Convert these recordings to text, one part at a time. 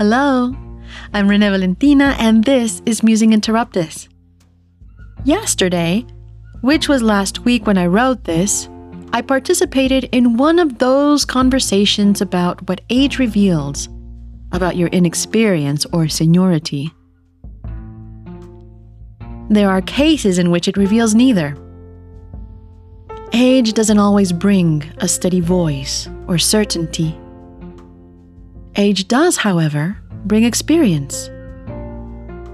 Hello, I'm Renée Valentina, and this is Musing Interruptus. Yesterday, which was last week when I wrote this, I participated in one of those conversations about what age reveals about your inexperience or seniority. There are cases in which it reveals neither. Age doesn't always bring a steady voice or certainty. Age does, however, bring experience.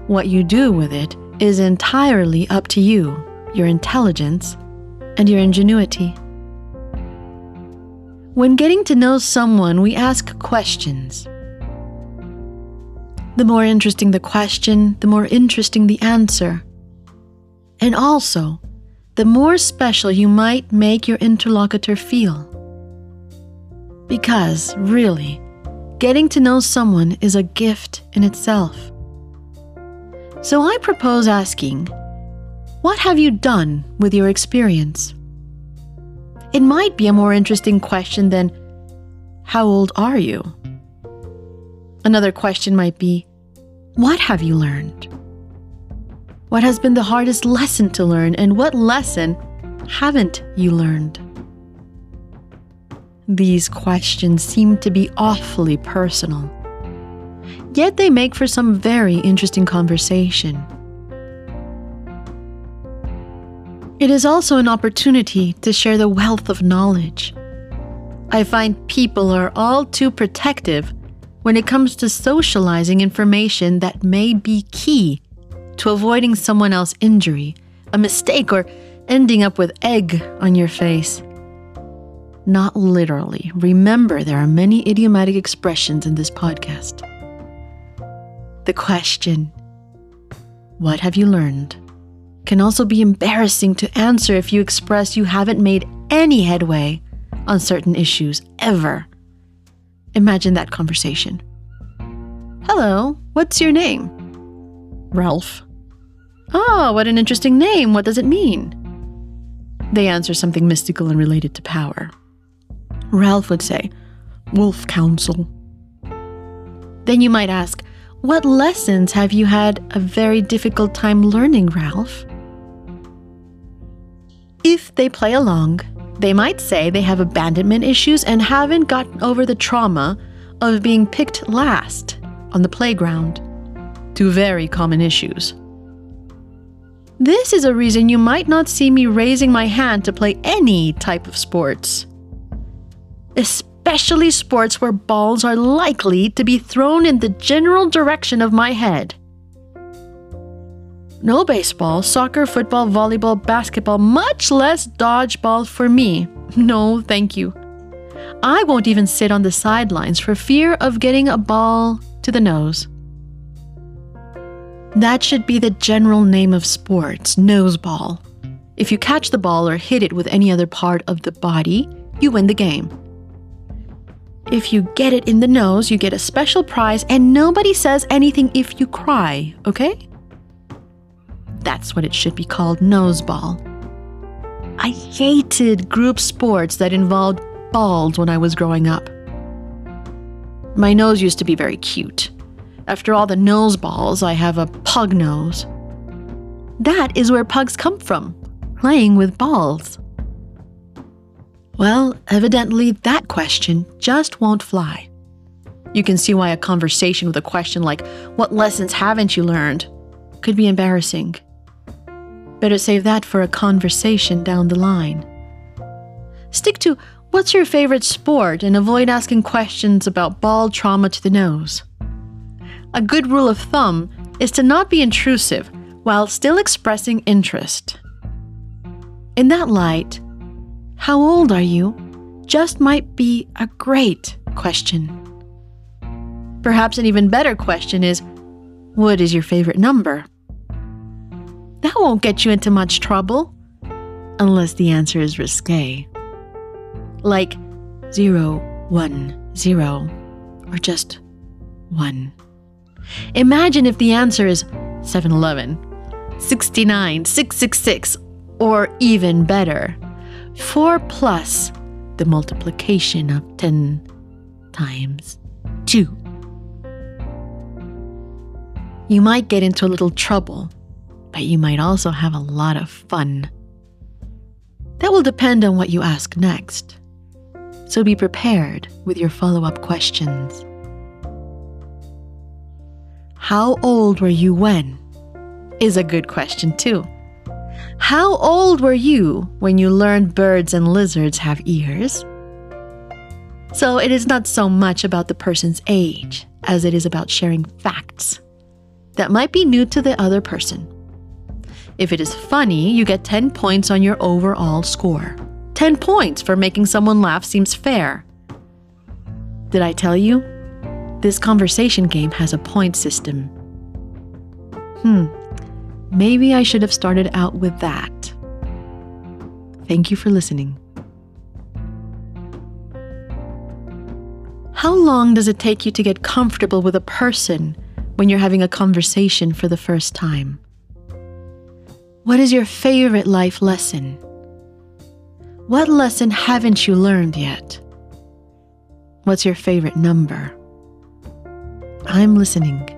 What you do with it is entirely up to you, your intelligence, and your ingenuity. When getting to know someone, we ask questions. The more interesting the question, the more interesting the answer. And also, the more special you might make your interlocutor feel. Because, really, getting to know someone is a gift in itself. So I propose asking, What have you done with your experience? It might be a more interesting question than, How old are you? Another question might be, What have you learned? What has been the hardest lesson to learn, and what lesson haven't you learned? These questions seem to be awfully personal. Yet they make for some very interesting conversation. It is also an opportunity to share the wealth of knowledge. I find people are all too protective when it comes to socializing information that may be key to avoiding someone else's injury, a mistake, or ending up with egg on your face. Not literally. Remember, there are many idiomatic expressions in this podcast. The question, What have you learned? can also be embarrassing to answer if you express you haven't made any headway on certain issues ever. Imagine that conversation. Hello, what's your name? Ralph. Oh, what an interesting name. What does it mean? They answer something mystical and related to power. Ralph would say, Wolf Council. Then you might ask, What lessons have you had a very difficult time learning, Ralph? If they play along, they might say they have abandonment issues and haven't gotten over the trauma of being picked last on the playground. Two very common issues. This is a reason you might not see me raising my hand to play any type of sports. Especially sports where balls are likely to be thrown in the general direction of my head. No baseball, soccer, football, volleyball, basketball, much less dodgeball for me. No, thank you. I won't even sit on the sidelines for fear of getting a ball to the nose. That should be the general name of sports, noseball. If you catch the ball or hit it with any other part of the body, you win the game. If you get it in the nose, you get a special prize, and nobody says anything if you cry, okay? That's what it should be called noseball. I hated group sports that involved balls when I was growing up. My nose used to be very cute. After all the nose balls, I have a pug nose. That is where pugs come from, playing with balls. Well, evidently that question just won't fly. You can see why a conversation with a question like, What lessons haven't you learned? could be embarrassing. Better save that for a conversation down the line. Stick to what's your favorite sport and avoid asking questions about ball trauma to the nose. A good rule of thumb is to not be intrusive while still expressing interest. In that light, how old are you? Just might be a great question. Perhaps an even better question is What is your favorite number? That won't get you into much trouble, unless the answer is risque. Like zero, one, zero, or just one. Imagine if the answer is 7 Eleven, 69, 666, or even better, 4 plus the multiplication of 10 times 2. You might get into a little trouble, but you might also have a lot of fun. That will depend on what you ask next. So be prepared with your follow up questions. How old were you when? Is a good question, too. How old were you when you learned birds and lizards have ears? So it is not so much about the person's age as it is about sharing facts that might be new to the other person. If it is funny, you get 10 points on your overall score. 10 points for making someone laugh seems fair. Did I tell you? This conversation game has a point system. Hmm, maybe I should have started out with that. Thank you for listening. How long does it take you to get comfortable with a person when you're having a conversation for the first time? What is your favorite life lesson? What lesson haven't you learned yet? What's your favorite number? I'm listening.